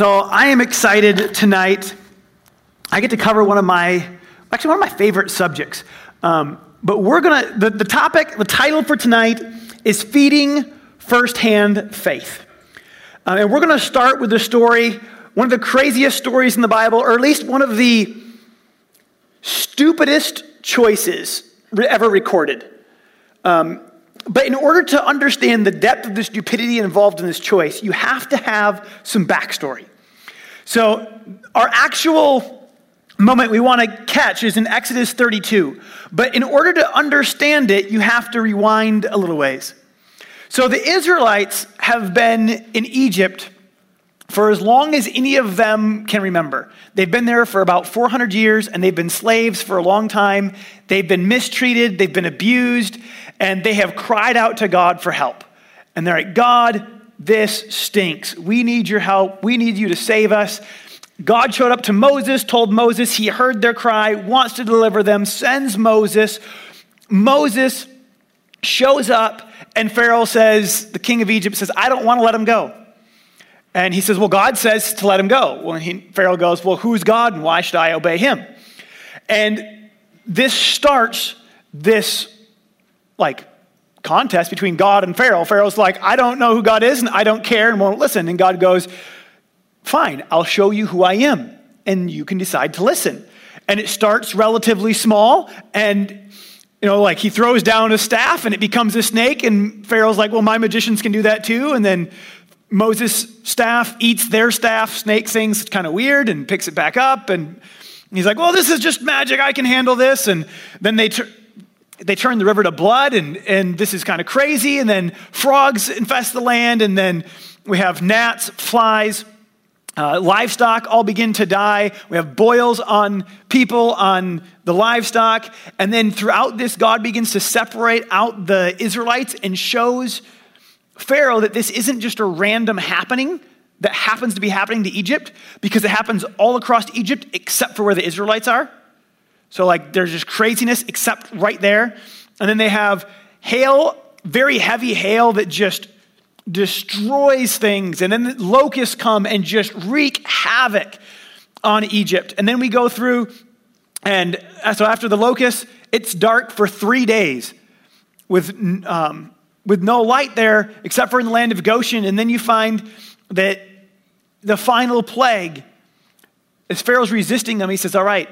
So I am excited tonight. I get to cover one of my, actually, one of my favorite subjects. Um, but we're gonna, the, the topic, the title for tonight is Feeding Firsthand Faith. Uh, and we're gonna start with the story, one of the craziest stories in the Bible, or at least one of the stupidest choices ever recorded. Um, but in order to understand the depth of the stupidity involved in this choice, you have to have some backstory. So, our actual moment we want to catch is in Exodus 32. But in order to understand it, you have to rewind a little ways. So, the Israelites have been in Egypt for as long as any of them can remember. They've been there for about 400 years and they've been slaves for a long time. They've been mistreated, they've been abused, and they have cried out to God for help. And they're like, God, this stinks. We need your help. We need you to save us. God showed up to Moses, told Moses he heard their cry, wants to deliver them, sends Moses. Moses shows up, and Pharaoh says, the king of Egypt says, I don't want to let him go. And he says, Well, God says to let him go. Well, he, Pharaoh goes, Well, who's God and why should I obey him? And this starts this like contest between God and Pharaoh. Pharaoh's like, I don't know who God is and I don't care and won't listen. And God goes, Fine, I'll show you who I am. And you can decide to listen. And it starts relatively small and you know, like he throws down a staff and it becomes a snake, and Pharaoh's like, Well, my magicians can do that too. And then Moses' staff eats their staff, snake things It's kind of weird, and picks it back up. And he's like, Well, this is just magic. I can handle this. And then they, they turn the river to blood, and, and this is kind of crazy. And then frogs infest the land, and then we have gnats, flies. Uh, livestock all begin to die. We have boils on people, on the livestock. And then throughout this, God begins to separate out the Israelites and shows Pharaoh that this isn't just a random happening that happens to be happening to Egypt because it happens all across Egypt except for where the Israelites are. So, like, there's just craziness except right there. And then they have hail, very heavy hail that just destroys things. And then the locusts come and just wreak havoc on Egypt. And then we go through, and so after the locusts, it's dark for three days with um, with no light there except for in the land of Goshen. And then you find that the final plague, as Pharaoh's resisting them, he says, All right,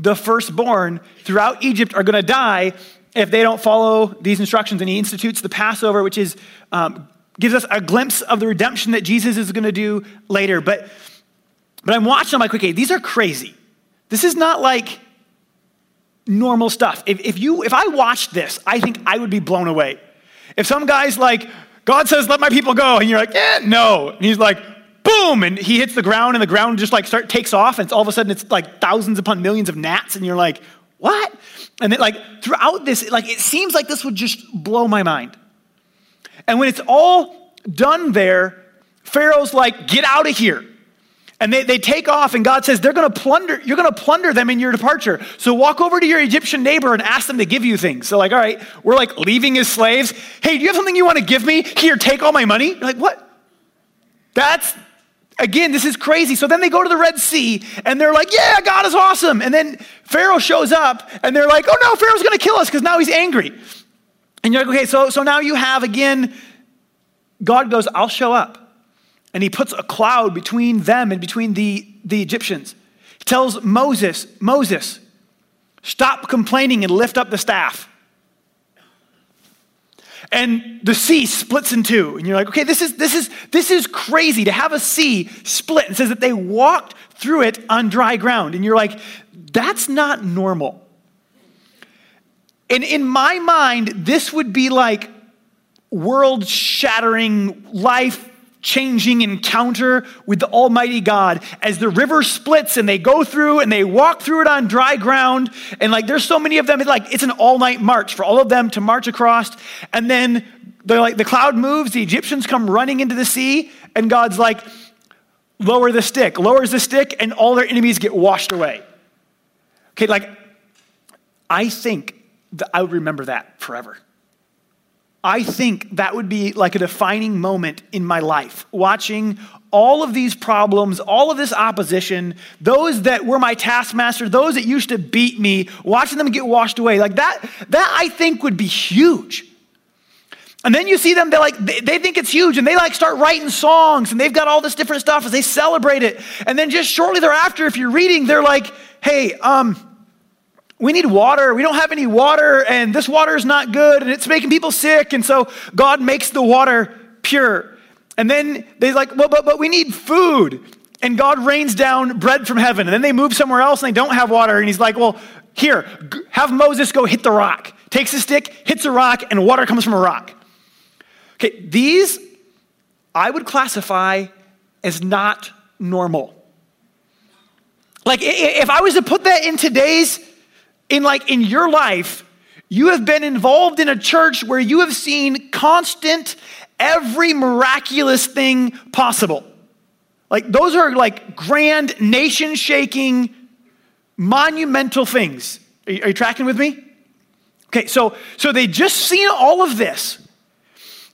the firstborn throughout Egypt are going to die if they don't follow these instructions. And he institutes the Passover, which is, um, gives us a glimpse of the redemption that Jesus is going to do later. But, but I'm watching, I'm like, okay, these are crazy. This is not like normal stuff. If, if, you, if I watched this, I think I would be blown away. If some guy's like, God says, let my people go, and you're like, eh, no. And he's like, boom, and he hits the ground, and the ground just like start takes off, and all of a sudden it's like thousands upon millions of gnats, and you're like, what? And then like throughout this, like it seems like this would just blow my mind. And when it's all done there, Pharaoh's like, get out of here. And they, they take off, and God says, They're gonna plunder, you're gonna plunder them in your departure. So walk over to your Egyptian neighbor and ask them to give you things. So, like, all right, we're like leaving as slaves. Hey, do you have something you want to give me? Here, take all my money. You're like, what? That's again, this is crazy. So then they go to the Red Sea and they're like, yeah, God is awesome. And then Pharaoh shows up and they're like, oh no, Pharaoh's gonna kill us because now he's angry. And you're like, okay, so, so now you have again, God goes, I'll show up and he puts a cloud between them and between the, the Egyptians. He tells Moses, Moses, stop complaining and lift up the staff. And the sea splits in two. And you're like, okay, this is, this is, this is crazy to have a sea split. And says that they walked through it on dry ground. And you're like, that's not normal. And in my mind, this would be like world shattering, life changing encounter with the Almighty God as the river splits and they go through and they walk through it on dry ground. And like there's so many of them, it's like it's an all night march for all of them to march across. And then they're like the cloud moves, the Egyptians come running into the sea, and God's like, lower the stick, lowers the stick, and all their enemies get washed away. Okay, like I think that I would remember that forever. I think that would be like a defining moment in my life, watching all of these problems, all of this opposition, those that were my taskmaster, those that used to beat me, watching them get washed away. Like that, that I think would be huge. And then you see them, they're like, they, think it's huge and they like start writing songs and they've got all this different stuff as they celebrate it. And then just shortly thereafter, if you're reading, they're like, hey, um, we need water. We don't have any water, and this water is not good, and it's making people sick. And so God makes the water pure. And then they're like, well, but, but we need food. And God rains down bread from heaven. And then they move somewhere else and they don't have water. And he's like, well, here, have Moses go hit the rock. Takes a stick, hits a rock, and water comes from a rock. Okay, these I would classify as not normal. Like, if I was to put that in today's, in like in your life, you have been involved in a church where you have seen constant every miraculous thing possible. Like, those are like grand, nation shaking, monumental things. Are you, are you, tracking with me? Okay, so, so they just seen all of this.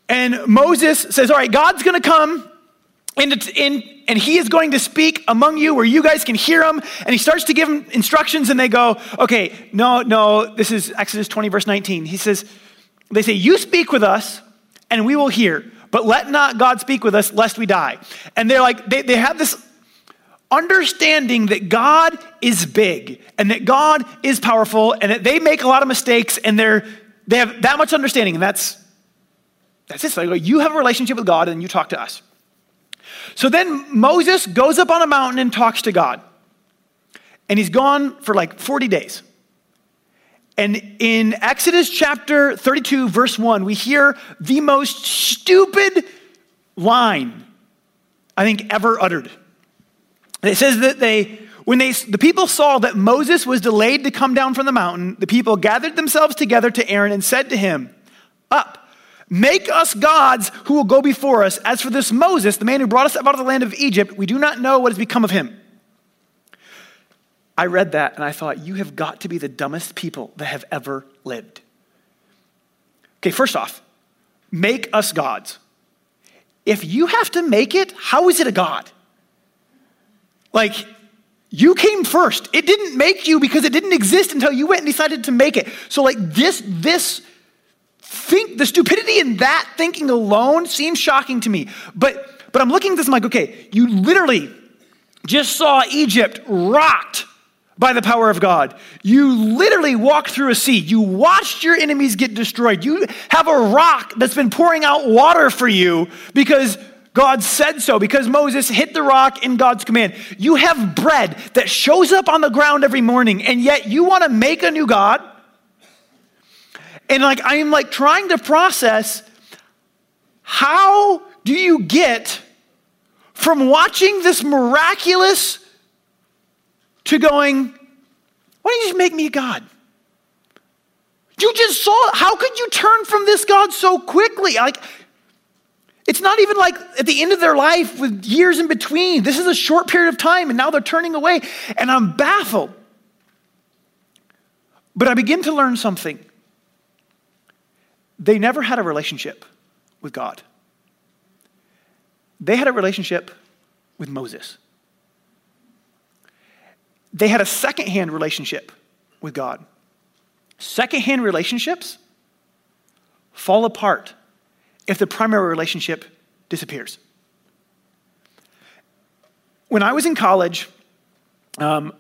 And Moses says, All right, God's gonna come in, in, and he is going to speak among you where you guys can hear him. And he starts to give them instructions, and they go, Okay, no, no, this is Exodus 20, verse 19. He says, They say, You speak with us and we will hear. But let not God speak with us lest we die. And they're like, they, they have this understanding that God is big and that God is powerful and that they make a lot of mistakes and they're, they have that much understanding. And that's, that's it. So go, you have a relationship with God and you talk to us. So then Moses goes up on a mountain and talks to God. And he's gone for like 40 days. And in Exodus chapter 32, verse 1, we hear the most stupid line I think ever uttered. it says that they, when they, the people saw that Moses was delayed to come down from the mountain, the people gathered themselves together to Aaron and said to him, Up, make us gods who will go before us. As for this Moses, the man who brought us out of the land of Egypt, we do not know what has become of him. I read that and I thought, you have got to be the dumbest people that have ever lived. Okay, first off, make us gods. If you have to make it, how is it a God? Like, you came first. It didn't make you because it didn't exist until you went and decided to make it. So, like, this, this, think, the stupidity in that thinking alone seems shocking to me. But, but I'm looking at this, I'm like, okay, you literally just saw Egypt rocked by the power of God. You literally walked through a sea. You watched your enemies get destroyed. You have a rock that's been pouring out water for you because God said so, because Moses hit the rock in God's command. You have bread that shows up on the ground every morning, and yet you want to make a new God? And like I am like trying to process how do you get from watching this miraculous to going, why don't you just make me a God? You just saw, how could you turn from this God so quickly? Like, it's not even like at the end of their life with years in between. This is a short period of time, and now they're turning away, and I'm baffled. But I begin to learn something. They never had a relationship with God, they had a relationship with Moses they had a secondhand relationship with God. Secondhand relationships fall apart if the primary relationship disappears. When I was in college, um,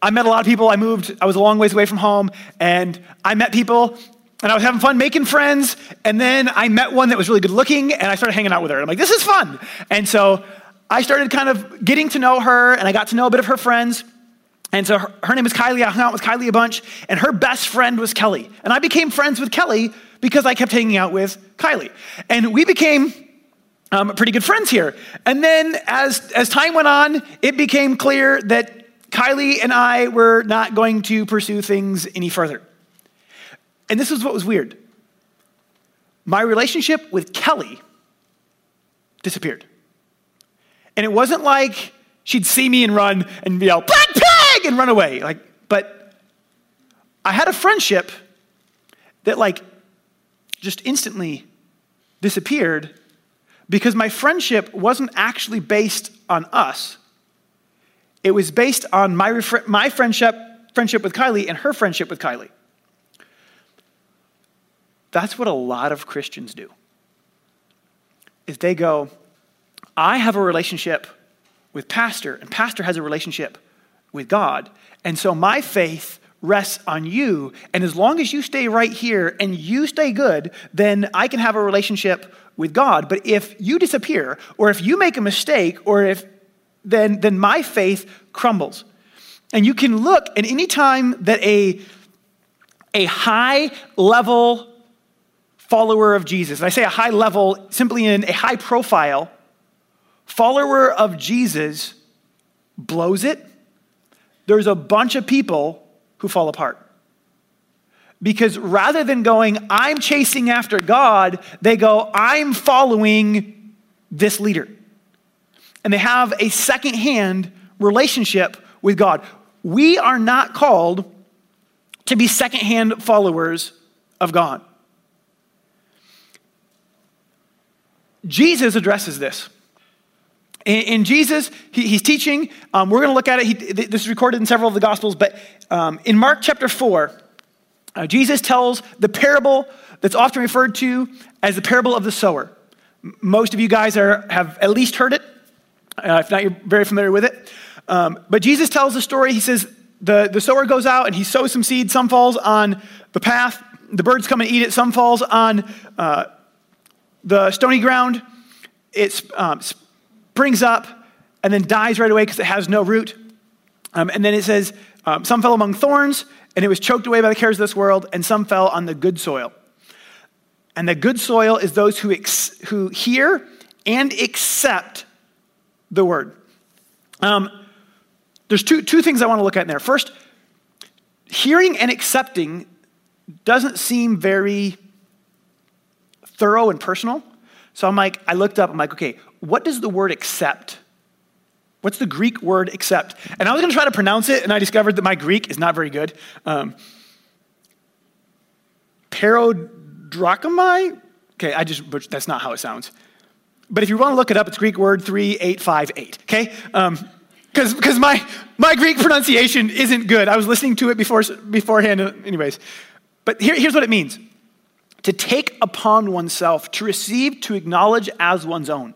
I met a lot of people. I moved, I was a long ways away from home, and I met people, and I was having fun making friends. And then I met one that was really good looking, and I started hanging out with her. I'm like, this is fun. And so I started kind of getting to know her, and I got to know a bit of her friends. And so her, her, name is Kylie. I hung out with Kylie a bunch, and her best friend was Kelly. And I became friends with Kelly because I kept hanging out with Kylie. And we became um, pretty good friends here. And then as, as time went on, it became clear that Kylie and I were not going to pursue things any further. And this was what was weird my relationship with Kelly disappeared. And it wasn't like she'd see me and run and yell, Black Pig! and run away. Like, but I had a friendship that, like, just instantly disappeared because my friendship wasn't actually based on us. It was based on my, my friendship, friendship with Kylie and her friendship with Kylie. That's what a lot of Christians do. Is they go, I have a relationship with pastor and pastor has a relationship with God. And so my faith rests on you. And as long as you stay right here and you stay good, then I can have a relationship with God. But if you disappear, or if you make a mistake, or if then, then my faith crumbles. And you can look any time that a, a high level follower of Jesus, and I say a high level simply in a high profile follower of Jesus blows it, there's a bunch of people who fall apart. Because rather than going, I'm chasing after God, they go, I'm following this leader. And they have a second-hand relationship with God. We are not called to be second-hand followers of God. Jesus addresses this. In, Jesus, he, he's teaching. Um, we're going to look at it. He, this is recorded in several of the Gospels, but um, in Mark chapter 4, uh, Jesus tells the parable that's often referred to as the parable of the sower. Most of you guys are, have at least heard it. Uh, if not, you're very familiar with it. Um, but Jesus tells the story. He says, the, the sower goes out and he sows some seed. Some falls on the path. The birds come and eat it. Some falls on uh, the stony ground. It um, springs up and then dies right away because it has no root. Um, and then it says, um, some fell among thorns, and it was choked away by the cares of this world, and some fell on the good soil. And the good soil is those who, ex- who hear and accept the word. Um, there's two, two things I want to look at in there. First, hearing and accepting doesn't seem very thorough and personal. So I'm like, I looked up, I'm like, okay, what does the word accept? What's the Greek word accept? And I was going to try to pronounce it, and I discovered that my Greek is not very good. Um, Parodrachomai? Okay, I just, that's not how it sounds. But if you want to look it up, it's Greek word 3858, okay? Because um, my, my Greek pronunciation isn't good. I was listening to it before, beforehand, anyways. But here, here's what it means to take upon oneself, to receive, to acknowledge as one's own.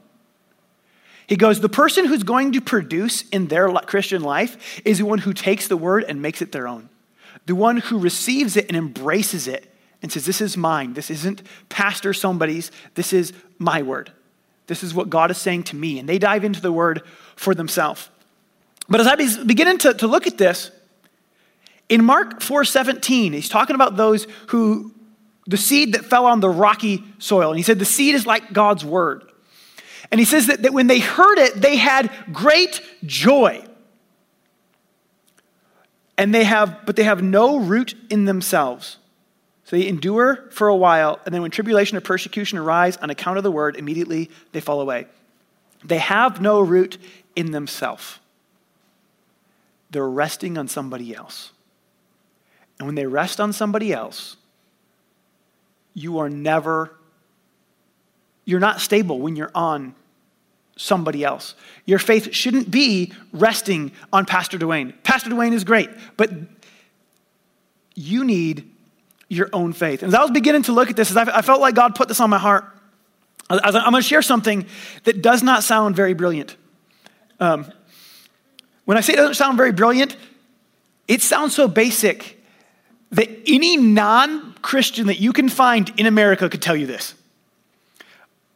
He goes, The person who's going to produce in their Christian life is the one who takes the word and makes it their own. The one who receives it and embraces it and says, This is mine. This isn't pastor somebody's. This is my word. This is what God is saying to me. And they dive into the word for themselves. But as I be beginning to, to look at this, in Mark 4:17, he's talking about those who the seed that fell on the rocky soil. And he said the seed is like God's word. And he says that, that when they heard it, they had great joy. And they have, but they have no root in themselves. So they endure for a while, and then when tribulation or persecution arise on account of the word, immediately they fall away. They have no root in themselves. They're resting on somebody else. And when they rest on somebody else, you are never, you're not stable when you're on somebody else. Your faith shouldn't be resting on Pastor Dwayne. Pastor Dwayne is great, but you need your own faith. And as I was beginning to look at this, as I felt like God put this on my heart. I'm going to share something that does not sound very brilliant. Um, when I say it doesn't sound very brilliant, it sounds so basic that any non Christian that you can find in America could tell you this.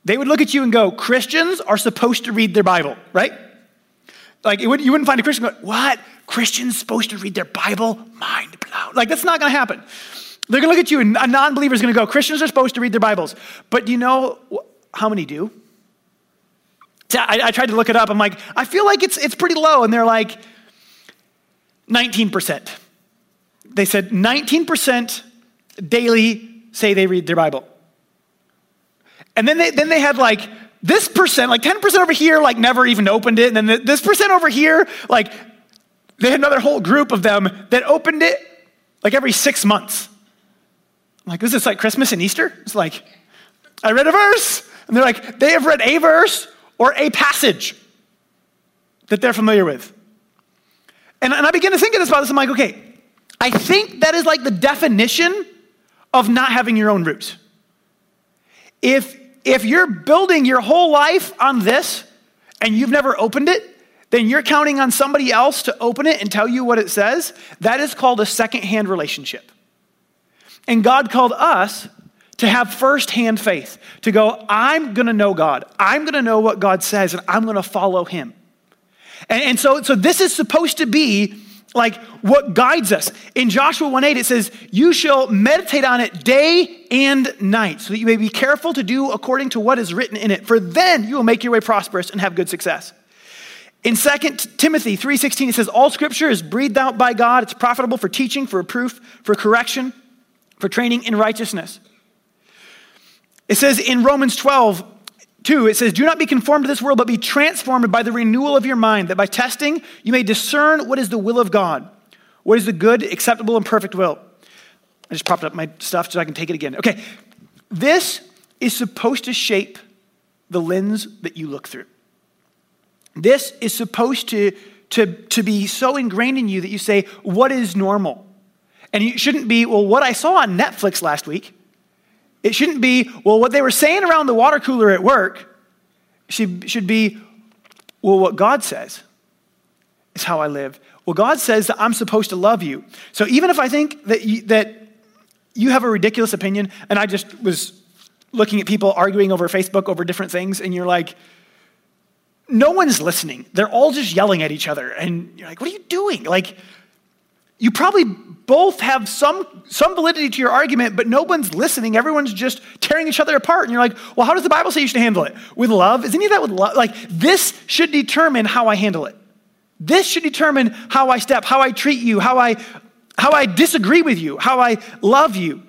They would look at you and go, Christians are supposed to read their Bible, right? Like, would, you wouldn't find a Christian going, What? Christians supposed to read their Bible? Mind blown. Like, that's not going to happen. They're going to look at you, and a non believer is going to go, Christians are supposed to read their Bibles. But do you know how many do? I, I tried to look it up. I'm like, I feel like it's, it's pretty low. And they're like, 19% they said 19% daily say they read their Bible. And then they, then they had like this percent, like 10% over here, like never even opened it. And then this percent over here, like they had another whole group of them that opened it like every six months. Like, this is like Christmas and Easter? It's like, I read a verse. And they're like, they have read a verse or a passage that they're familiar with. And, and I begin to think of this about this. I'm like, okay, I think that is like the definition of not having your own roots. If, if you're building your whole life on this and you've never opened it, then you're counting on somebody else to open it and tell you what it says. That is called a second-hand relationship. And God called us to have first-hand faith, to go, I'm gonna know God. I'm gonna know what God says, and I'm gonna follow him. And, and so, so this is supposed to be like what guides us. In Joshua 1 8, it says, You shall meditate on it day and night, so that you may be careful to do according to what is written in it, for then you will make your way prosperous and have good success. In 2 Timothy 3:16 it says all scripture is breathed out by God it's profitable for teaching for reproof for correction for training in righteousness. It says in Romans 12 2 it says do not be conformed to this world but be transformed by the renewal of your mind that by testing you may discern what is the will of God what is the good acceptable and perfect will. I just propped up my stuff so I can take it again. Okay. This is supposed to shape the lens that you look through. This is supposed to, to, to be so ingrained in you that you say, What is normal? And it shouldn't be, Well, what I saw on Netflix last week. It shouldn't be, Well, what they were saying around the water cooler at work. Should, should be, Well, what God says is how I live. Well, God says that I'm supposed to love you. So even if I think that you, that you have a ridiculous opinion, and I just was looking at people arguing over Facebook over different things, and you're like, no one's listening. They're all just yelling at each other. And you're like, what are you doing? Like, you probably both have some, some validity to your argument, but no one's listening. Everyone's just tearing each other apart. And you're like, well, how does the Bible say you should handle it? With love? Is any of that with love? Like, this should determine how I handle it. This should determine how I step, how I treat you, how I, how I disagree with you, how I love you.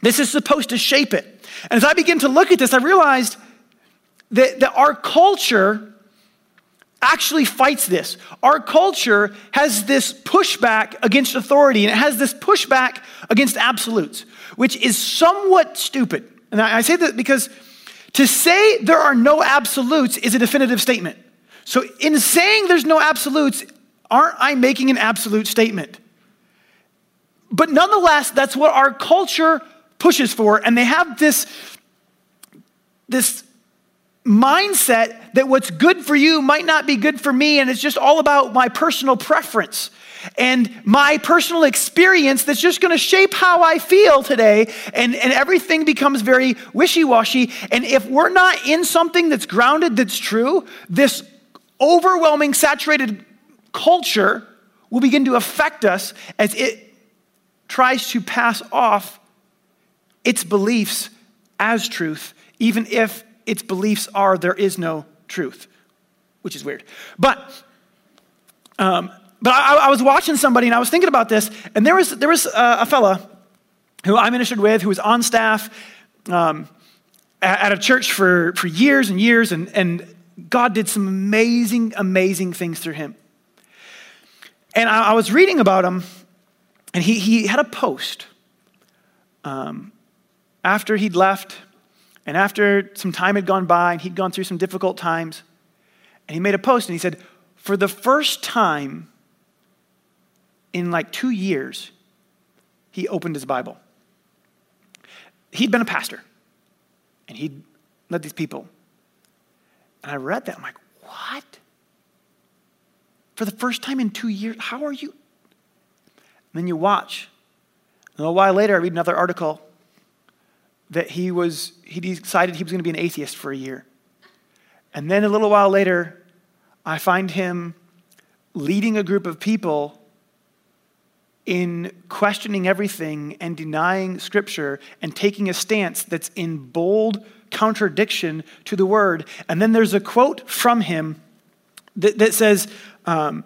This is supposed to shape it. And as I begin to look at this, I realized that, that our culture actually fights this. Our culture has this pushback against authority and it has this pushback against absolutes, which is somewhat stupid. And I say that because to say there are no absolutes is a definitive statement. So, in saying there's no absolutes, aren't I making an absolute statement? But nonetheless, that's what our culture pushes for, and they have this, this mindset that what's good for you might not be good for me, and it's just all about my personal preference and my personal experience that's just going to shape how I feel today, and, and everything becomes very wishy washy. And if we're not in something that's grounded, that's true, this overwhelming, saturated culture will begin to affect us as it tries to pass off its beliefs as truth, even if its beliefs are there is no truth, which is weird. But, um, but I, I, was watching somebody and I was thinking about this, and there was, there was a, a fella who I ministered with who was on staff um, at, at, a church for, for years and years, and, and God did some amazing, amazing things through him. And I, I was reading about him, and he, he had a post um, after he'd left and after some time had gone by and he'd gone through some difficult times, and he made a post and he said, For the first time in like two years, he opened his Bible. He'd been a pastor and he'd led these people. And I read that. I'm like, What? For the first time in two years, how are you? And then you watch. And a little while later, I read another article that he was he decided he was going to be an atheist for a year. And then a little while later, I find him leading a group of people in questioning everything and denying scripture and taking a stance that's in bold contradiction to the word. And then there's a quote from him that, that says, um,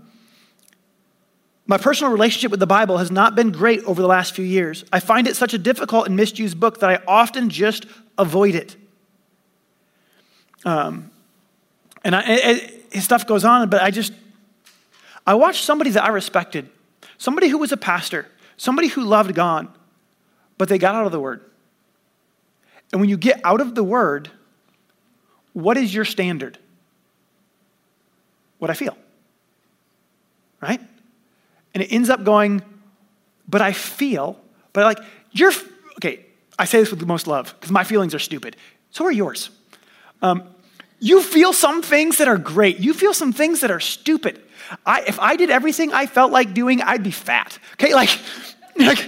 my personal relationship with the Bible has not been great over the last few years. I find it such a difficult and misused book that I often just avoid it. Um, and I, it, his stuff goes on, but I just, I watched somebody that I respected, somebody who was a pastor, somebody who loved God, but they got out of the Word. And when you get out of the word, what is your standard? What I feel. Right? And it ends up going, but I feel, but like, you're, okay, I say this with the most love because my feelings are stupid. So are yours. Um, you feel some things that are great. You feel some things that are stupid. I, if I did everything I felt like doing, I'd be fat. Okay, like, like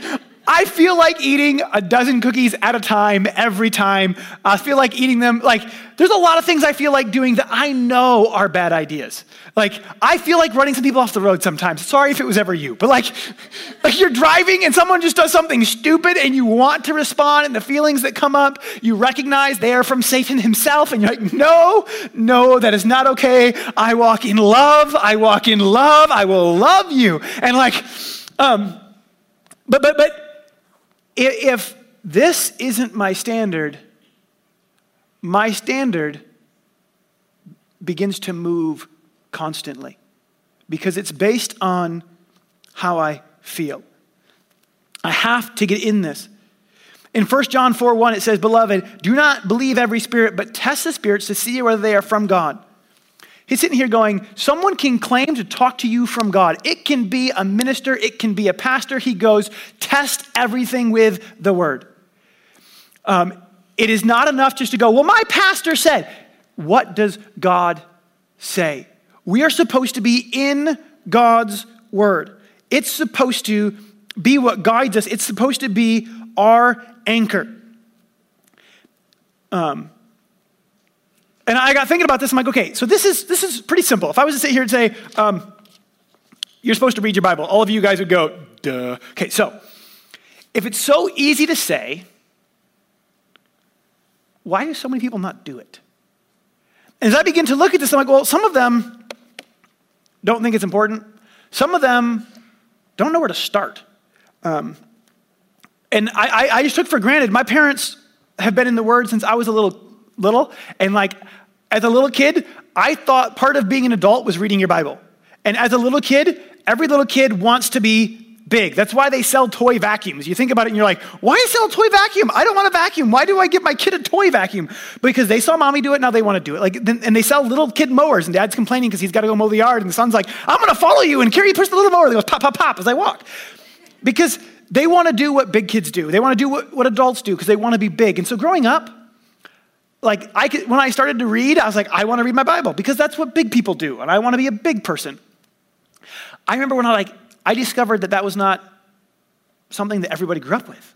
I feel like eating a dozen cookies at a time every time. I feel like eating them. Like, there's a lot of things I feel like doing that I know are bad ideas. Like, I feel like running some people off the road sometimes. Sorry if it was ever you, but like, like you're driving and someone just does something stupid and you want to respond, and the feelings that come up, you recognize they are from Satan himself, and you're like, no, no, that is not okay. I walk in love. I walk in love. I will love you. And like, um, but, but, but, if this isn't my standard, my standard begins to move constantly because it's based on how I feel. I have to get in this. In 1 John 4 1, it says, Beloved, do not believe every spirit, but test the spirits to see whether they are from God. He's sitting here going, Someone can claim to talk to you from God. It can be a minister, it can be a pastor. He goes, Test everything with the word. Um, it is not enough just to go, Well, my pastor said. What does God say? We are supposed to be in God's word. It's supposed to be what guides us, it's supposed to be our anchor. Um, and I got thinking about this. I'm like, okay, so this is this is pretty simple. If I was to sit here and say, um, you're supposed to read your Bible, all of you guys would go, duh. Okay, so if it's so easy to say, why do so many people not do it? And as I begin to look at this, I'm like, well, some of them don't think it's important. Some of them don't know where to start. Um, and I, I, I just took for granted, my parents have been in the Word since I was a little little. And like, as a little kid, I thought part of being an adult was reading your Bible. And as a little kid, every little kid wants to be big. That's why they sell toy vacuums. You think about it and you're like, why sell a toy vacuum? I don't want a vacuum. Why do I get my kid a toy vacuum? Because they saw mommy do it, now they want to do it. Like, and they sell little kid mowers, and dad's complaining because he's got to go mow the yard, and the son's like, I'm going to follow you and carry you push the little mower. They goes pop, pop, pop as I walk. Because they want to do what big kids do. They want to do what, what adults do because they want to be big. And so growing up, like I could, when I started to read, I was like, I want to read my Bible because that's what big people do, and I want to be a big person. I remember when I like I discovered that that was not something that everybody grew up with.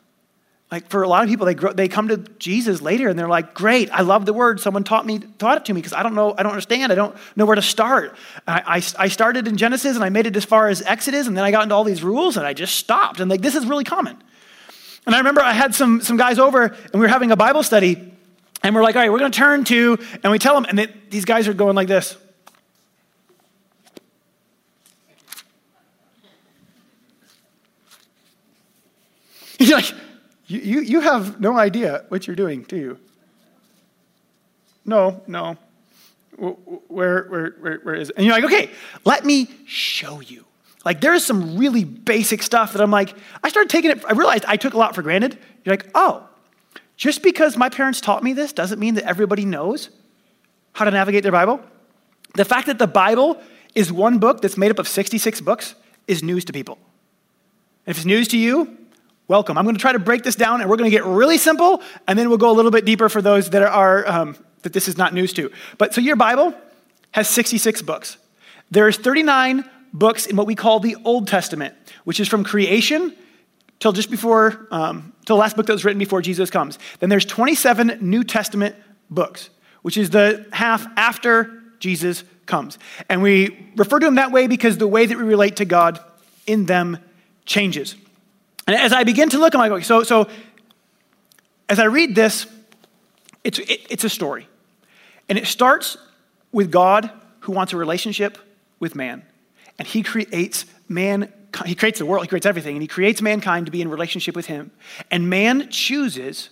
Like for a lot of people, they grow, they come to Jesus later and they're like, "Great, I love the word. Someone taught me taught it to me because I don't know, I don't understand. I don't know where to start." I, I, I started in Genesis and I made it as far as Exodus, and then I got into all these rules and I just stopped. And like this is really common. And I remember I had some some guys over and we were having a Bible study and we're like, all right, we're going to turn to, and we tell them, and they, these guys are going like this. You're like, you, you, you have no idea what you're doing, do you? No, no. Where, where, where, where is it? And you're like, okay, let me show you. Like, there is some really basic stuff that I'm like, I started taking it, I realized I took a lot for granted. You're like, oh, just because my parents taught me this doesn't mean that everybody knows how to navigate their Bible. The fact that the Bible is one book that's made up of 66 books is news to people. And if it's news to you, welcome. I'm going to try to break this down and we're going to get really simple and then we'll go a little bit deeper for those that are um, that this is not news to. But so your Bible has 66 books. There's 39 books in what we call the Old Testament, which is from creation till just before, um, till the last book that was written before Jesus comes. Then there's 27 New Testament books, which is the half after Jesus comes. And we refer to them that way because the way that we relate to God in them changes. And as I begin to look, I'm like, so, so as I read this, it's, it, it's a story. And it starts with God who wants a relationship with man. And he creates man he creates the world, he creates everything, and he creates mankind to be in relationship with him. And man chooses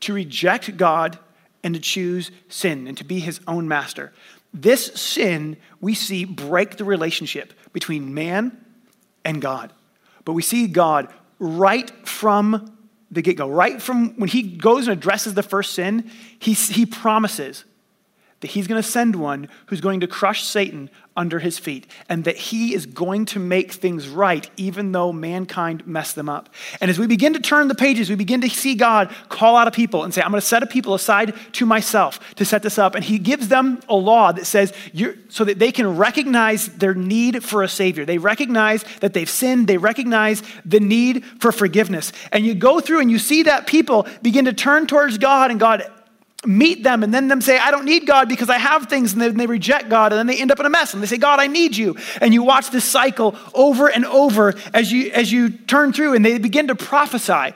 to reject God and to choose sin and to be his own master. This sin we see break the relationship between man and God. But we see God right from the get go. Right from when he goes and addresses the first sin, he, he promises that he's going to send one who's going to crush Satan under his feet, and that he is going to make things right, even though mankind messed them up. And as we begin to turn the pages, we begin to see God call out a people and say, I'm going to set a people aside to myself to set this up. And he gives them a law that says, so that they can recognize their need for a Savior. They recognize that they've sinned, they recognize the need for forgiveness. And you go through and you see that people begin to turn towards God, and God meet them and then them say, I don't need God because I have things, and then they reject God, and then they end up in a mess, and they say, God, I need you. And you watch this cycle over and over as you, as you turn through, and they begin to prophesy.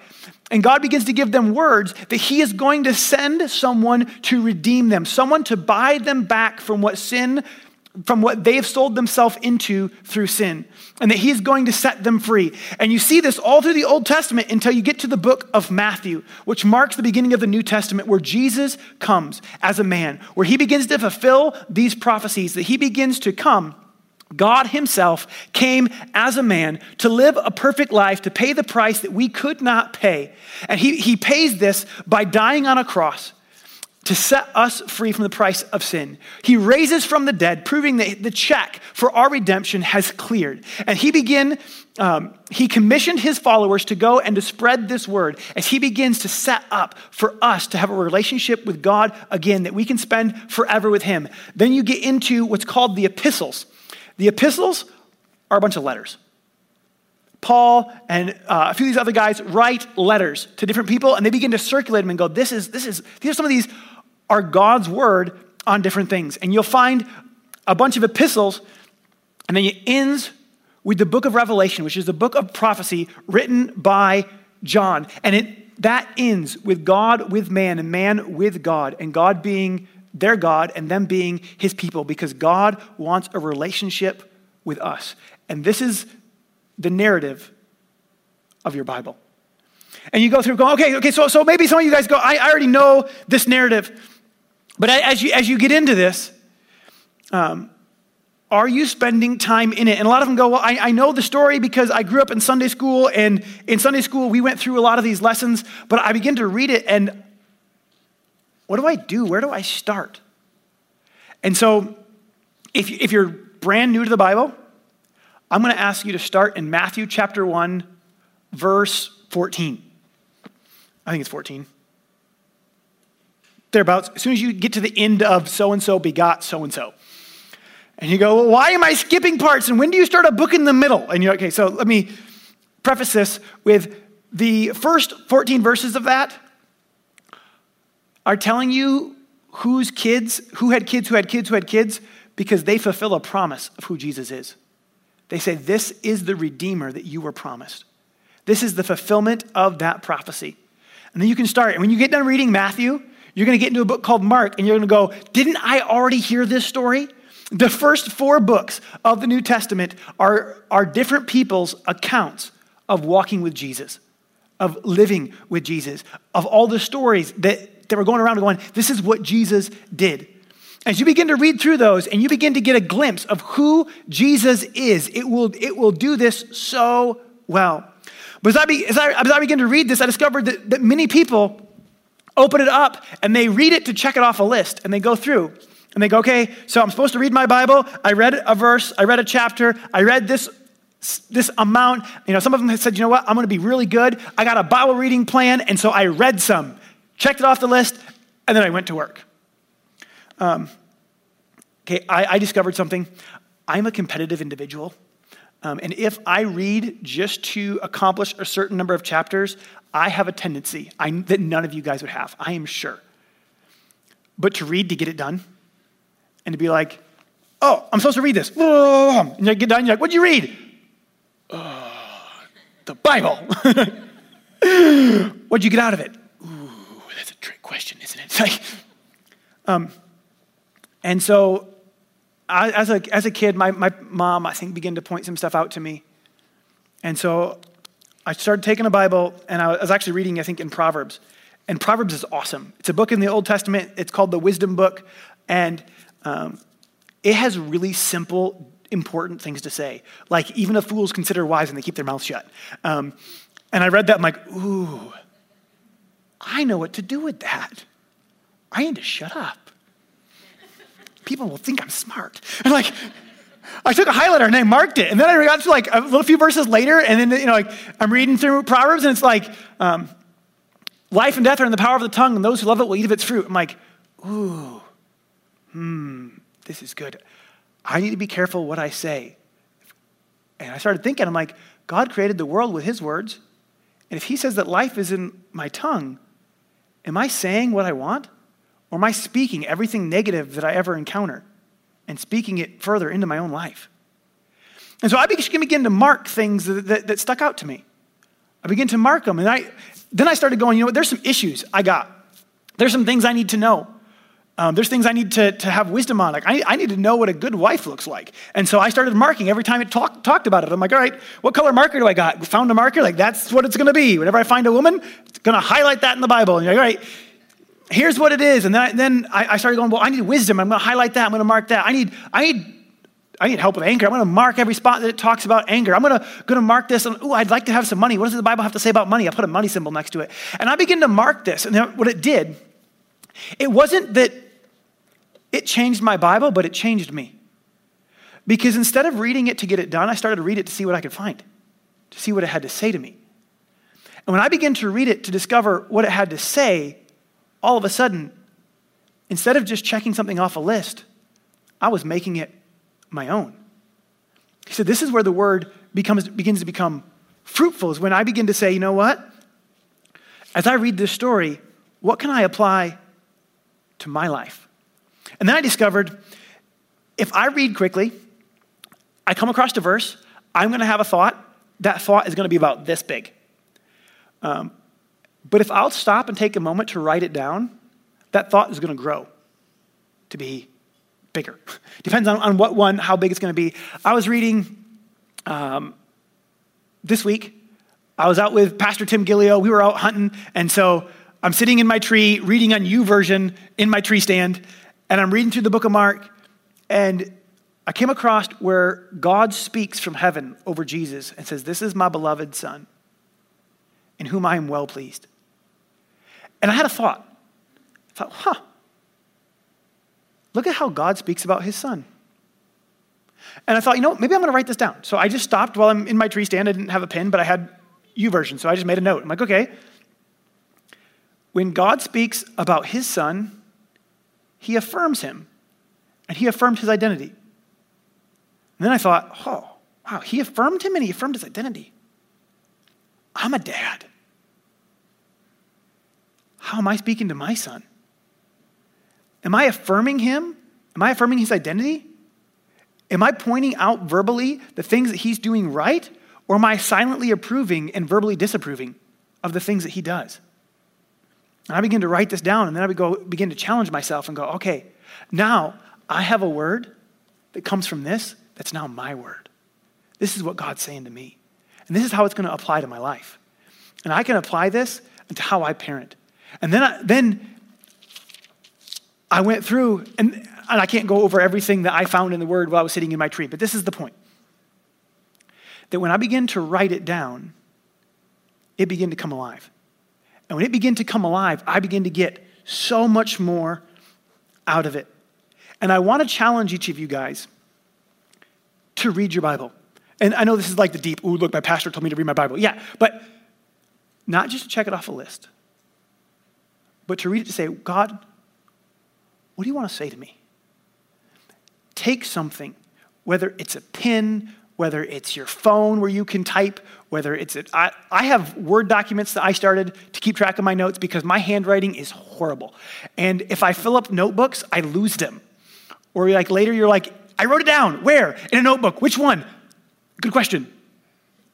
And God begins to give them words that He is going to send someone to redeem them, someone to buy them back from what sin from what they have sold themselves into through sin, and that he's going to set them free. And you see this all through the Old Testament until you get to the book of Matthew, which marks the beginning of the New Testament, where Jesus comes as a man, where he begins to fulfill these prophecies, that he begins to come. God Himself came as a man to live a perfect life, to pay the price that we could not pay. And He, he pays this by dying on a cross to set us free from the price of sin. He raises from the dead, proving that the check for our redemption has cleared. And he began, um, he commissioned his followers to go and to spread this word as he begins to set up for us to have a relationship with God again that we can spend forever with him. Then you get into what's called the epistles. The epistles are a bunch of letters. Paul and uh, a few of these other guys write letters to different people and they begin to circulate them and go, this is, this is, these are some of these are God's word on different things. And you'll find a bunch of epistles, and then it ends with the book of Revelation, which is the book of prophecy written by John. And it, that ends with God with man and man with God, and God being their God and them being his people because God wants a relationship with us. And this is the narrative of your Bible. And you go through, go, okay, okay, so, so maybe some of you guys go, I, I already know this narrative. But as you, as you get into this, um, are you spending time in it? And a lot of them go, Well, I, I, know the story because I grew up in Sunday school, and in Sunday school, we went through a lot of these lessons, but I begin to read it, and what do I do? Where do I start? And so, if, if you're brand new to the Bible, I'm going to ask you to start in Matthew chapter 1, verse 14. I think it's 14 thereabouts, as soon as you get to the end of so and so begot so and so. And you go, well, why am I skipping parts? And when do you start a book in the middle? And you're okay, so let me preface this with the first 14 verses of that are telling you whose kids, who had kids, who had kids, who had kids, because they fulfill a promise of who Jesus is. They say, This is the Redeemer that you were promised. This is the fulfillment of that prophecy. And then you can start. And when you get done reading Matthew, you're going to get into a book called Mark and you're going to go, Didn't I already hear this story? The first four books of the New Testament are, are different people's accounts of walking with Jesus, of living with Jesus, of all the stories that, that were going around going, This is what Jesus did. As you begin to read through those and you begin to get a glimpse of who Jesus is, it will, it will do this so well. But as I, be, as I, as I begin to read this, I discovered that, that many people open it up and they read it to check it off a list and they go through and they go, okay, so I'm supposed to read my Bible. I read a verse, I read a chapter, I read this this amount. You know, some of them have said, you know what, I'm going to be really good. I got a Bible reading plan, and so I read some, checked it off the list, and then I went to work. Um, okay, I, I discovered something. I'm a competitive individual. Um, and if I read just to accomplish a certain number of chapters, I have a tendency I, that none of you guys would have, I am sure. But to read to get it done and to be like, oh, I'm supposed to read this. And you get done, you're like, what'd you read? Oh, the Bible. what'd you get out of it? Ooh, that's a trick question, isn't it? Like, um, and so I, as, a, as a kid, my, my mom, I think, began to point some stuff out to me. And so I started taking a Bible, and I was actually reading, I think, in Proverbs. And Proverbs is awesome. It's a book in the Old Testament. It's called the Wisdom Book. And um, it has really simple, important things to say. Like, even if fools consider wise and they keep their mouth shut. Um, and I read that, I'm like, ooh, I know what to do with that. I need to shut up. People will think I'm smart. And like, I took a highlighter and I marked it. And then I got to like a little few verses later, and then, you know, like I'm reading through Proverbs, and it's like, um, life and death are in the power of the tongue, and those who love it will eat of its fruit. I'm like, ooh, hmm, this is good. I need to be careful what I say. And I started thinking, I'm like, God created the world with his words. And if he says that life is in my tongue, am I saying what I want? Or am I speaking everything negative that I ever encounter and speaking it further into my own life? And so I began to mark things that, that, that stuck out to me. I began to mark them. And I, then I started going, you know what, there's some issues I got. There's some things I need to know. Um, there's things I need to, to have wisdom on. Like, I, I need to know what a good wife looks like. And so I started marking every time it talk, talked about it. I'm like, all right, what color marker do I got? Found a marker? Like, that's what it's going to be. Whenever I find a woman, it's going to highlight that in the Bible. And you're like, all right, here's what it is. And then, I, then I, started going, well, I need wisdom. I'm going to highlight that. I'm going to mark that. I need, I need I need help with anger. I'm going to mark every spot that it talks about anger. I'm going to, going to mark this. Oh, I'd like to have some money. What does the Bible have to say about money? I put a money symbol next to it. And I begin to mark this. And what it did, it wasn't that it changed my Bible, but it changed me. Because instead of reading it to get it done, I started to read it to see what I could find, to see what it had to say to me. And when I began to read it to discover what it had to say, all of a sudden, instead of just checking something off a list, I was making it my own. He said, This is where the word becomes, begins to become fruitful, is when I begin to say, you know what? As I read this story, what can I apply to my life? And then I discovered if I read quickly, I come across a verse, I'm going to have a thought. That thought is going to be about this big. Um, but if I'll stop and take a moment to write it down, that thought is going to grow to be bigger. Depends on, on what one, how big it's going to be. I was reading um, this week. I was out with Pastor Tim Gillio. We were out hunting, and so I'm sitting in my tree reading on YouVersion in my tree stand, and I'm reading through the book of Mark, and I came across where God speaks from heaven over Jesus and says, This is my beloved Son, in whom I am well pleased. And I had a thought. I thought, huh, look at how God speaks about his Son. And I thought, you know, maybe I'm going to write this down. So I just stopped while I'm in my tree stand. I didn't have a pen, but I had YouVersion. So I just made a note. I'm like, okay. When God speaks about his son, he affirms him and he affirmed his identity. And then I thought, oh, wow, he affirmed him and he affirmed his identity. I'm a dad. How am I speaking to my son? Am I affirming him? Am I affirming his identity? Am I pointing out verbally the things that he's doing right? Or am I silently approving and verbally disapproving of the things that he does? And I begin to write this down, and then I go begin to challenge myself and go, okay, now I have a word that comes from this that's now my word. This is what God's saying to me. And this is how it's going to apply to my life. And I can apply this to how I parent. And then I, then I went through, and, and I can't go over everything that I found in the word while I was sitting in my tree, but this is the point. That when I begin to write it down, it began to come alive. And when it began to come alive, I began to get so much more out of it. And I want to challenge each of you guys to read your Bible. And I know this is like the deep, ooh, look, my pastor told me to read my Bible. Yeah, but not just to check it off a list, but to read it to say, God, what do you want to say to me? Take something, whether it's a pin, whether it's your phone where you can type, whether it's, a, I, I have Word documents that I started to keep track of my notes because my handwriting is horrible. And if I fill up notebooks, I lose them. Or like later you're like, I wrote it down. Where? In a notebook. Which one? Good question.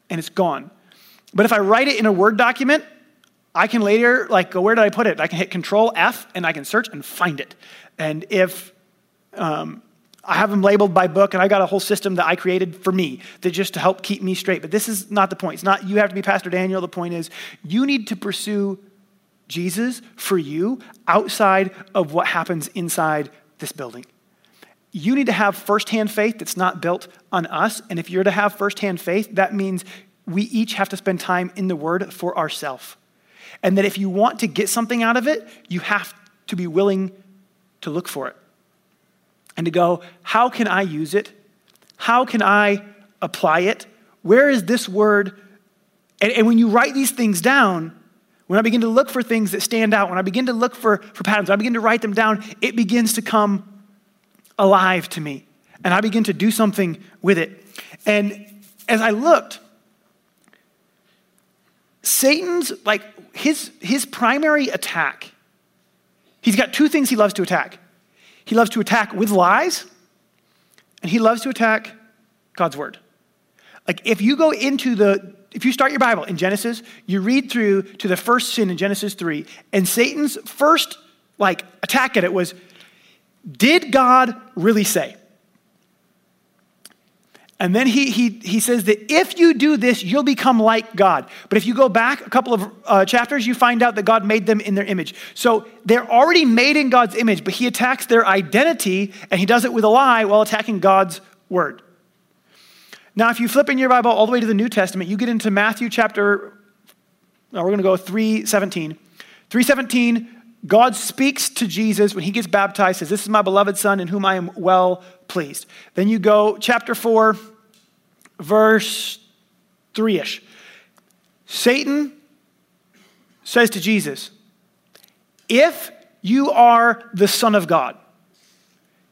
And it's gone. But if I write it in a Word document, I can later like go, where did I put it? I can hit Control F and I can search and find it. And if um, I have them labeled by book, and I got a whole system that I created for me that just to help keep me straight. But this is not the point. It's not you have to be Pastor Daniel. The point is you need to pursue Jesus for you outside of what happens inside this building. You need to have firsthand faith that's not built on us. And if you're to have firsthand faith, that means we each have to spend time in the Word for ourselves. And that if you want to get something out of it, you have to be willing to look for it and to go, how can I use it? How can I apply it? Where is this word? And, and when you write these things down, when I begin to look for things that stand out, when I begin to look for, for patterns, when I begin to write them down, it begins to come alive to me. And I begin to do something with it. And as I looked, Satan's, like, his, his primary attack, he's got two things he loves to attack. He loves to attack with lies, and he loves to attack God's word. Like, if you go into the, if you start your Bible in Genesis, you read through to the first sin in Genesis 3, and Satan's first, like, attack at it was, did God really say? And then he, he, he says that if you do this, you'll become like God. But if you go back a couple of uh, chapters, you find out that God made them in their image. So they're already made in God's image, but he attacks their identity, and he does it with a lie while attacking God's word. Now, if you flip in your Bible all the way to the New Testament, you get into Matthew chapter, we're going to go 317. 317, God speaks to Jesus when he gets baptized, says, This is my beloved Son in whom I am well pleased. Then you go, chapter 4, verse 3 ish. Satan says to Jesus, If you are the Son of God,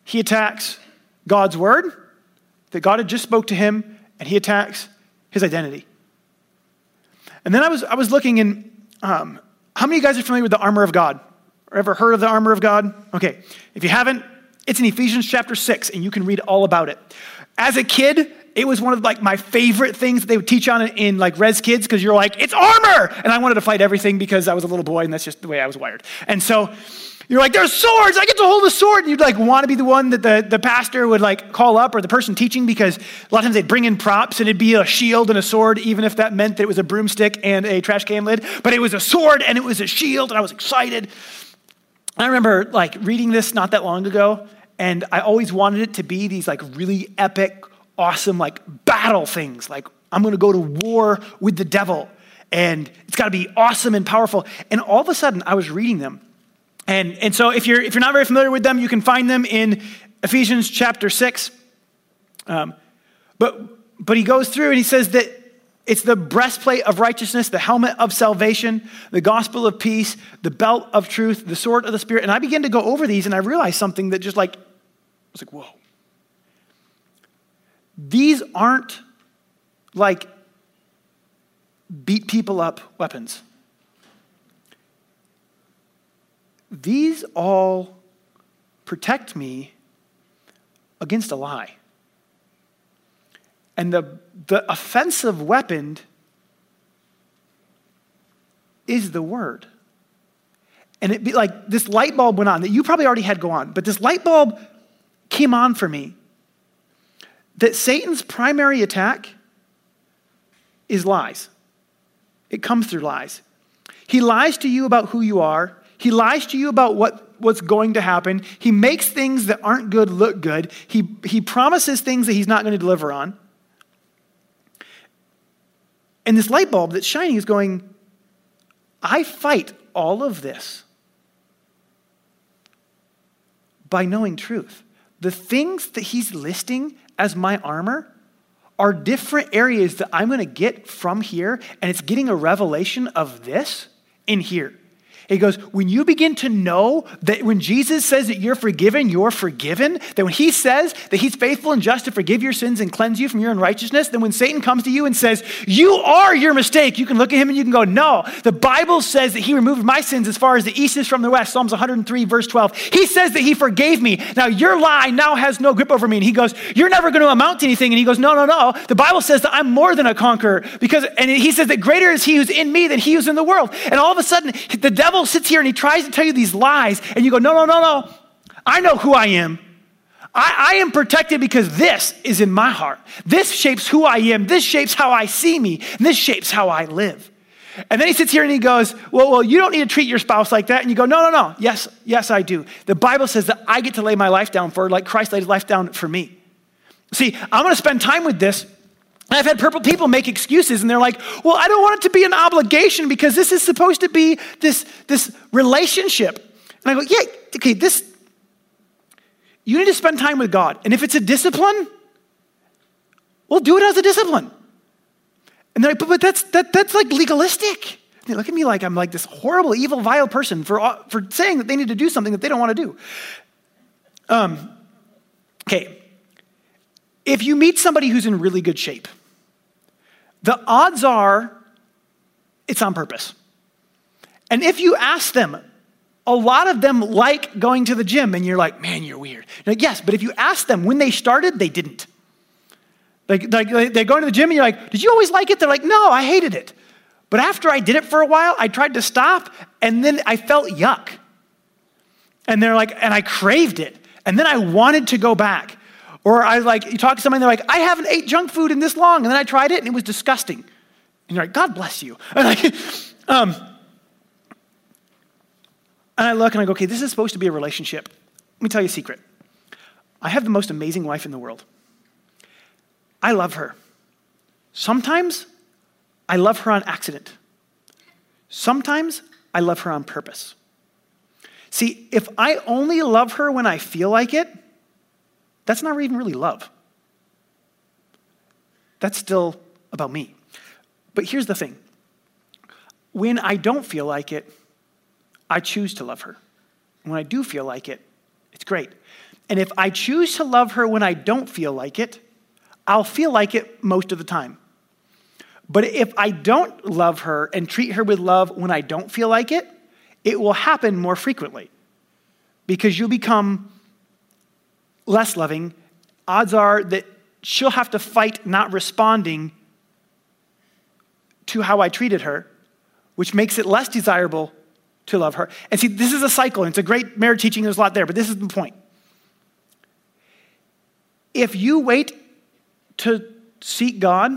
he attacks God's word that God had just spoke to him, and he attacks his identity. And then I was, I was looking in, um, how many of you guys are familiar with the armor of God? Or ever heard of the armor of God? Okay, if you haven't, it's in Ephesians chapter 6, and you can read all about it. As a kid, it was one of like my favorite things that they would teach on in, in like res kids because you're like it's armor! And i wanted to fight everything because i was a little boy and that's just the way i was wired. And so you're like there's swords! I get to hold a sword! And you'd like want to be the one that the, the pastor would like call up or the person teaching because a lot of times they'd bring in props and it'd be a shield and a sword even if that meant that it was a broomstick and a trash can lid. But it was a sword and it was a shield and i was excited. I remember like reading this not that long ago, and I always wanted it to be these like really epic, awesome like battle things. Like I'm going to go to war with the devil, and it's got to be awesome and powerful. And all of a sudden, I was reading them, and and so if you're if you're not very familiar with them, you can find them in Ephesians chapter six. Um, but but he goes through and he says that it's the breastplate of righteousness, the helmet of salvation, the gospel of peace, the belt of truth, the sword of the Spirit. And I began to go over these and I realized something that just like, was like, whoa. These aren't like beat people up weapons. These all protect me against a lie. And the, the offensive weapon is the word. And it be like this light bulb went on that you probably already had go on, but this light bulb came on for me that Satan's primary attack is lies. It comes through lies. He lies to you about who you are. He lies to you about what, what's going to happen. He makes things that aren't good look good. He, he promises things that he's not going to deliver on. And this light bulb that's shining is going, I fight all of this by knowing truth. The things that he's listing as my armor are different areas that I'm going to get from here, and it's getting a revelation of this in here. He goes, when you begin to know that when Jesus says that you're forgiven, you're forgiven, that when he says that he's faithful and just to forgive your sins and cleanse you from your unrighteousness, then when Satan comes to you and says, you are your mistake, you can look at him and you can go, no, the Bible says that he removed my sins as far as the east is from the west, Psalms 103, verse 12. He says that he forgave me. Now your lie now has no grip over me. And he goes, you're never going to amount to anything. And he goes, no, no, no. The Bible says that I'm more than a conqueror because, and he says that greater is he who's in me than he who's in the world. And all of a sudden, the devil devil sits here and he tries to tell you these lies, and you go, no, no, no, no. I know who I am. I, I, am protected because this is in my heart. This shapes who I am. This shapes how I see me. This shapes how I live. And then he sits here and he goes, well, well, you don't need to treat your spouse like that. And you go, no, no, no. Yes, yes, I do. The Bible says that I get to lay my life down for like Christ laid his life down for me. See, I'm going to spend time with this I've had purple people make excuses and they're like, well, I don't want it to be an obligation because this is supposed to be this, this relationship. And I go, yeah, okay, this, you need to spend time with God. And if it's a discipline, well, do it as a discipline. And they're like, but, but that's, that, that's like legalistic. They look at me like I'm like this horrible, evil, vile person for, for saying that they need to do something that they don't want to do. Um, okay, if you meet somebody who's in really good shape, the odds are it's on purpose. And if you ask them, a lot of them like going to the gym, and you're like, man, you're weird. You're like, yes, but if you ask them when they started, they didn't. Like, like they go to the gym, and you're like, did you always like it? They're like, no, I hated it. But after I did it for a while, I tried to stop, and then I felt yuck. And they're like, and I craved it. And then I wanted to go back. Or I like, you talk to somebody, they're like, I haven't ate junk food in this long. And then I tried it and it was disgusting. And you're like, God bless you. And, like, um, and I look and I go, okay, this is supposed to be a relationship. Let me tell you a secret. I have the most amazing wife in the world. I love her. Sometimes I love her on accident. Sometimes I love her on purpose. See, if I only love her when I feel like it, that's not even really love. That's still about me. But here's the thing when I don't feel like it, I choose to love her. When I do feel like it, it's great. And if I choose to love her when I don't feel like it, I'll feel like it most of the time. But if I don't love her and treat her with love when I don't feel like it, it will happen more frequently because you'll become less loving. Odds are that she'll have to fight not responding to how I treated her, which makes it less desirable to love her. And see, this is a cycle, and it's a great marriage teaching, there's a lot there, but this is the point. If you wait to seek God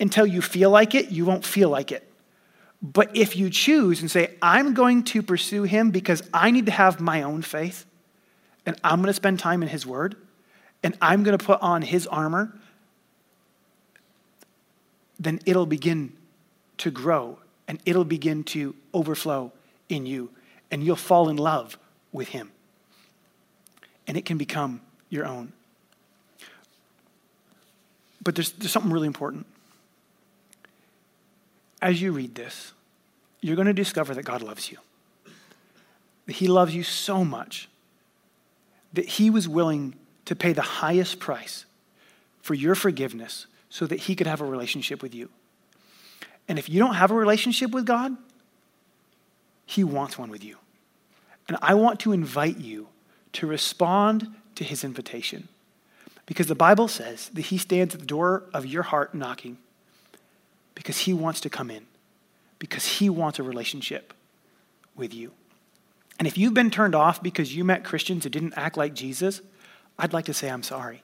until you feel like it, you won't feel like it. But if you choose and say, I'm going to pursue him because I need to have my own faith, and I'm going to spend time in his word, and I'm going to put on his armor, then it'll begin to grow and it'll begin to overflow in you, and you'll fall in love with him. And it can become your own. But there's, there's something really important as you read this, you're going to discover that God loves you. He loves you so much that He was willing to pay the highest price for your forgiveness so that He could have a relationship with you. And if you don't have a relationship with God, He wants one with you. And I want to invite you to respond to His invitation. Because the Bible says that He stands at the door of your heart knocking because he wants to come in, because he wants a relationship with you. And if you've been turned off because you met Christians who didn't act like Jesus, I'd like to say I'm sorry.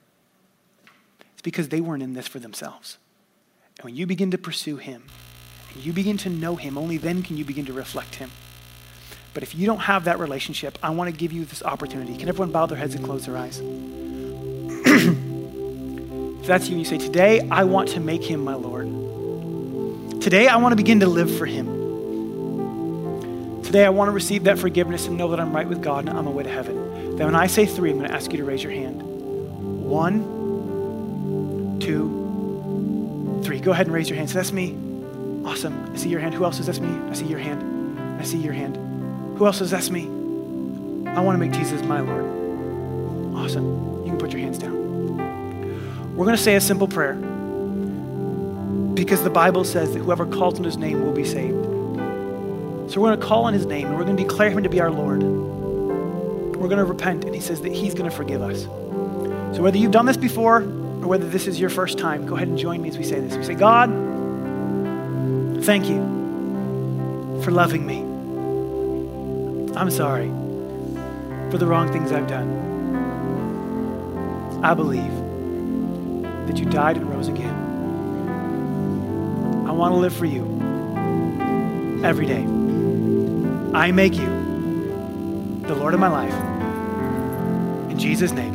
It's because they weren't in this for themselves. And when you begin to pursue him, and you begin to know him, only then can you begin to reflect him. But if you don't have that relationship, I want to give you this opportunity. Can everyone bow their heads and close their eyes? if that's you you say, Today I want to make him my Lord. Today, I want to begin to live for Him. Today, I want to receive that forgiveness and know that I'm right with God and I'm on my way to heaven. Then, when I say three, I'm going to ask you to raise your hand. One, two, three. Go ahead and raise your hand. So that's me. Awesome. I see your hand. Who else is that's me? I see your hand. I see your hand. Who else is that's me? I want to make Jesus my Lord. Awesome. You can put your hands down. We're going to say a simple prayer. Because the Bible says that whoever calls on his name will be saved. So we're going to call on his name and we're going to declare him to be our Lord. We're going to repent, and he says that he's going to forgive us. So whether you've done this before or whether this is your first time, go ahead and join me as we say this. We say, God, thank you for loving me. I'm sorry for the wrong things I've done. I believe that you died and rose again. I want to live for you every day. I make you the Lord of my life. In Jesus' name.